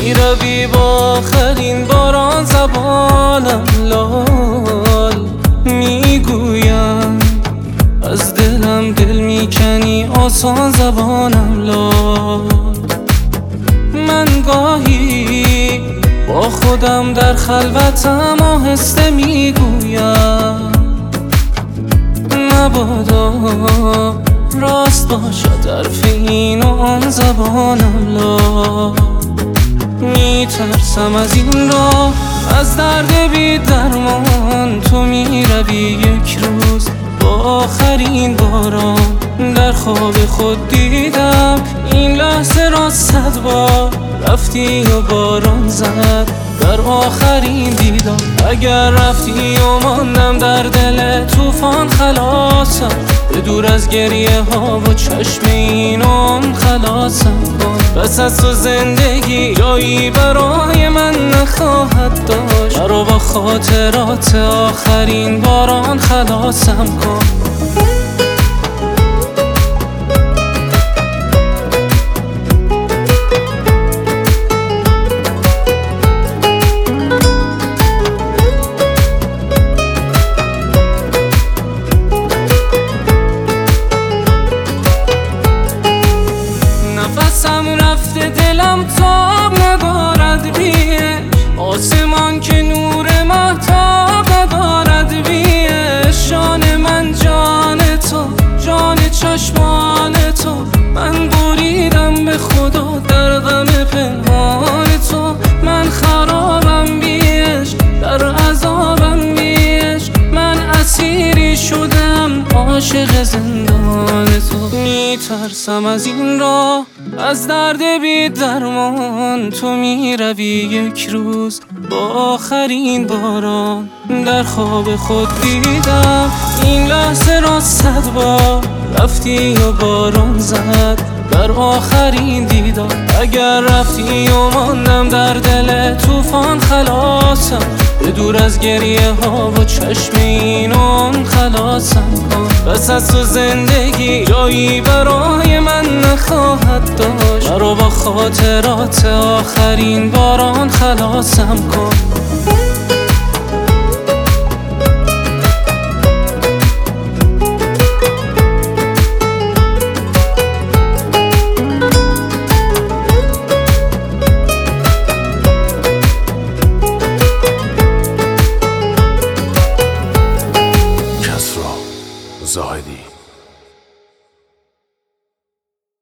می‌روی با آخرین باران زبانم لال آسان زبانم لال من گاهی با خودم در خلوتم آهسته می‌گویم. مبادا راست باشد حرف این و آن زبانم لا میترسم از این را از درد بی درمان تو می‌روی یک روز. آخرین باران در خواب خود دیدم. این لحظه را صد بار رفتی و باران زد. در آخرین دیدم اگر رفتی و ماندم در دل توفان خلاصم. به دور از گریه ها و چشم اینم خلاصم. کن بس از تو زندگی جایی برای من نخواهد داشت. برا با خاطرات آخرین باران خلاصم کن. دلم تاب ندارد بیش. آسمان که نور محتاب زندان تو میترسم از این راه از درد بی درمان تو می‌روی یک روز. با آخرین باران در خواب خود دیدم این لحظه را صد بار رفتی و باران زد. در آخرین دیدم اگر رفتی و ماندم در دل توفان خلاصم. دور از گریه ها و چشم اینون خلاصم کن. بس از تو زندگی جایی برای من نخواهد داشت. برا با خاطرات آخرین باران خلاصم کن. 在哪里？